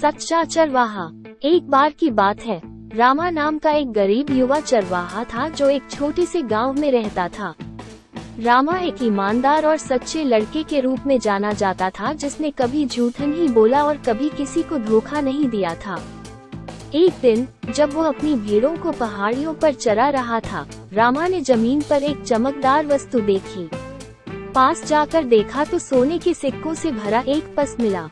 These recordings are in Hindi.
सच्चा चरवाहा। एक बार की बात है। रामा नाम का एक गरीब युवा चरवाहा था जो एक छोटे से गाँव में रहता था। रामा एक ईमानदार और सच्चे लड़के के रूप में जाना जाता था, जिसने कभी झूठ नहीं बोला और कभी किसी को धोखा नहीं दिया था। एक दिन, जब वो अपनी भेड़ों को पहाड़ियों पर चरा रहा था, रामा ने ज़मीन पर एक चमकदार वस्तु देखी। पास जाकर देखा तो सोने के सिक्कों से भरा एक पस मिला।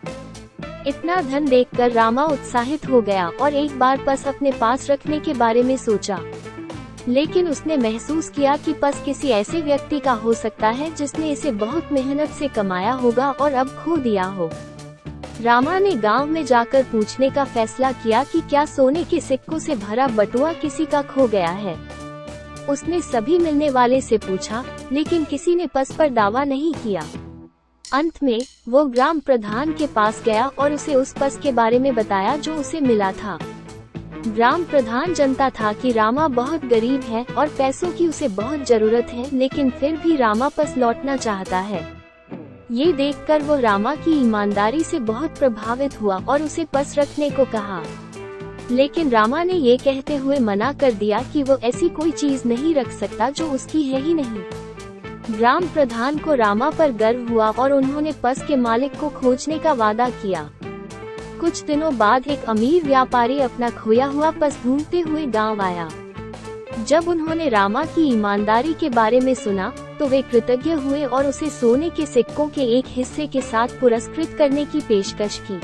इतना धन देखकर रामा उत्साहित हो गया और एक बार पस अपने पास रखने के बारे में सोचा। लेकिन उसने महसूस किया कि पस किसी ऐसे व्यक्ति का हो सकता है जिसने इसे बहुत मेहनत से कमाया होगा और अब खो दिया हो। रामा ने गाँव में जाकर पूछने का फैसला किया कि क्या सोने के सिक्कों से भरा बटुआ किसी का खो गया है। उसने सभी मिलने वाले से पूछा, लेकिन किसी ने पस पर दावा नहीं किया। अंत में, वो ग्राम प्रधान के पास गया और उसे उस पस के बारे में बताया जो उसे मिला था। ग्राम प्रधान जनता था कि रामा बहुत गरीब है और पैसों की उसे बहुत ज़रूरत है, लेकिन फिर भी रामा पस लौटना चाहता है। ये देखकर वो रामा की ईमानदारी से बहुत प्रभावित हुआ और उसे पस रखने को कहा। लेकिन रामा ने ये कहते हुए मना कर दिया कि वो ऐसी कोई चीज़ नहीं रख सकता जो उसकी है ही नहीं। ग्राम प्रधान को रामा पर गर्व हुआ और उन्होंने पस के मालिक को खोजने का वादा किया। कुछ दिनों बाद एक अमीर व्यापारी अपना खोया हुआ पस ढूंढते हुए गाँव आया। जब उन्होंने रामा की ईमानदारी के बारे में सुना तो वे कृतज्ञ हुए और उसे सोने के सिक्कों के एक हिस्से के साथ पुरस्कृत करने की पेशकश की।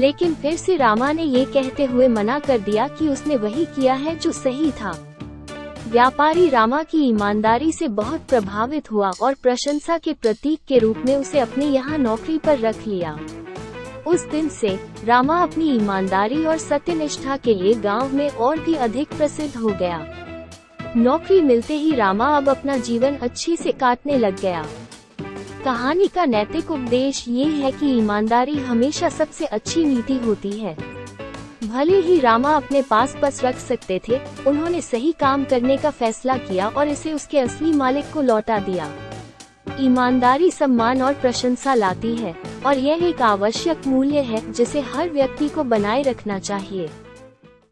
लेकिन फिर से रामा ने ये कहते हुए मना कर दिया कि उसने वही किया है जो सही था। व्यापारी रामा की ईमानदारी से बहुत प्रभावित हुआ और प्रशंसा के प्रतीक के रूप में उसे अपने यहाँ नौकरी पर रख लिया। उस दिन से, रामा अपनी ईमानदारी और सत्यनिष्ठा के लिए गाँव में और भी अधिक प्रसिद्ध हो गया। नौकरी मिलते ही रामा अब अपना जीवन अच्छी से काटने लग गया। कहानी का नैतिक उपदेश ये है कि ईमानदारी हमेशा सबसे अच्छी नीति होती है। भले ही रामा अपने पास बस रख सकते थे, उन्होंने सही काम करने का फैसला किया और इसे उसके असली मालिक को लौटा दिया। ईमानदारी, सम्मान और प्रशंसा लाती है, और यह एक आवश्यक मूल्य है जिसे हर व्यक्ति को बनाए रखना चाहिए।